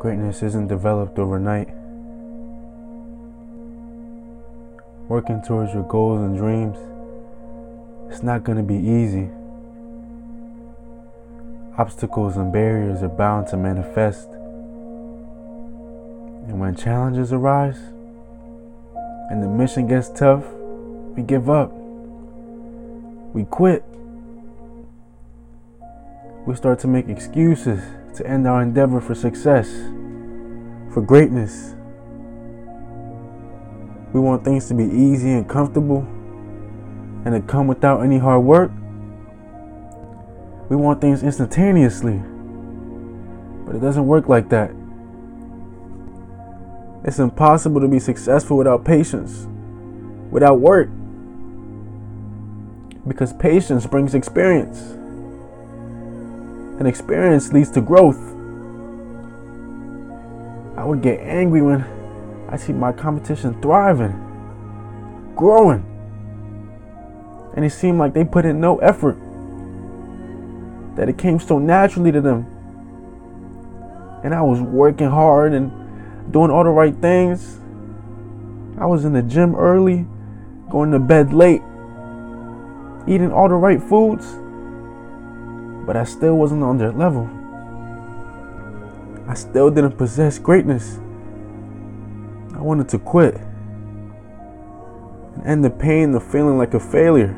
Greatness isn't developed overnight. Working towards your goals and dreams, it's not going to be easy. Obstacles and barriers are bound to manifest. And when challenges arise and the mission gets tough, we give up. We quit. We start to make excuses to end our endeavor for success, for greatness. We want things to be easy and comfortable and to come without any hard work. We want things instantaneously, but it doesn't work like that. It's impossible to be successful without patience, without work, because patience brings experience and experience leads to growth. I would get angry when I see my competition thriving, growing, and it seemed like they put in no effort, that it came so naturally to them. And I was working hard and doing all the right things. I was in the gym early, going to bed late, eating all the right foods but I still wasn't on their level. I still didn't possess greatness. I wanted to quit and end the pain of feeling like a failure.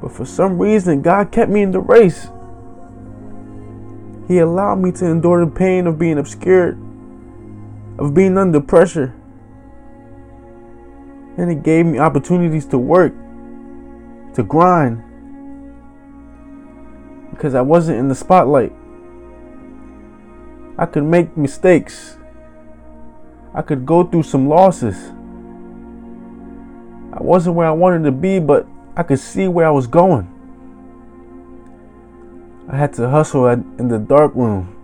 But for some reason, God kept me in the race. He allowed me to endure the pain of being obscured, of being under pressure. And He gave me opportunities to work, to grind, because I wasn't in the spotlight. I could make mistakes. I could go through some losses. I wasn't where I wanted to be, but I could see where I was going. I had to hustle in the dark room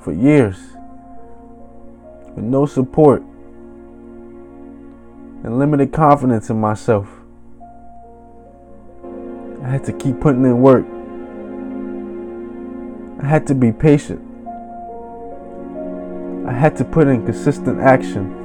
for years with no support and limited confidence in myself. I had to keep putting in work. I had to be patient. I had to put in consistent action.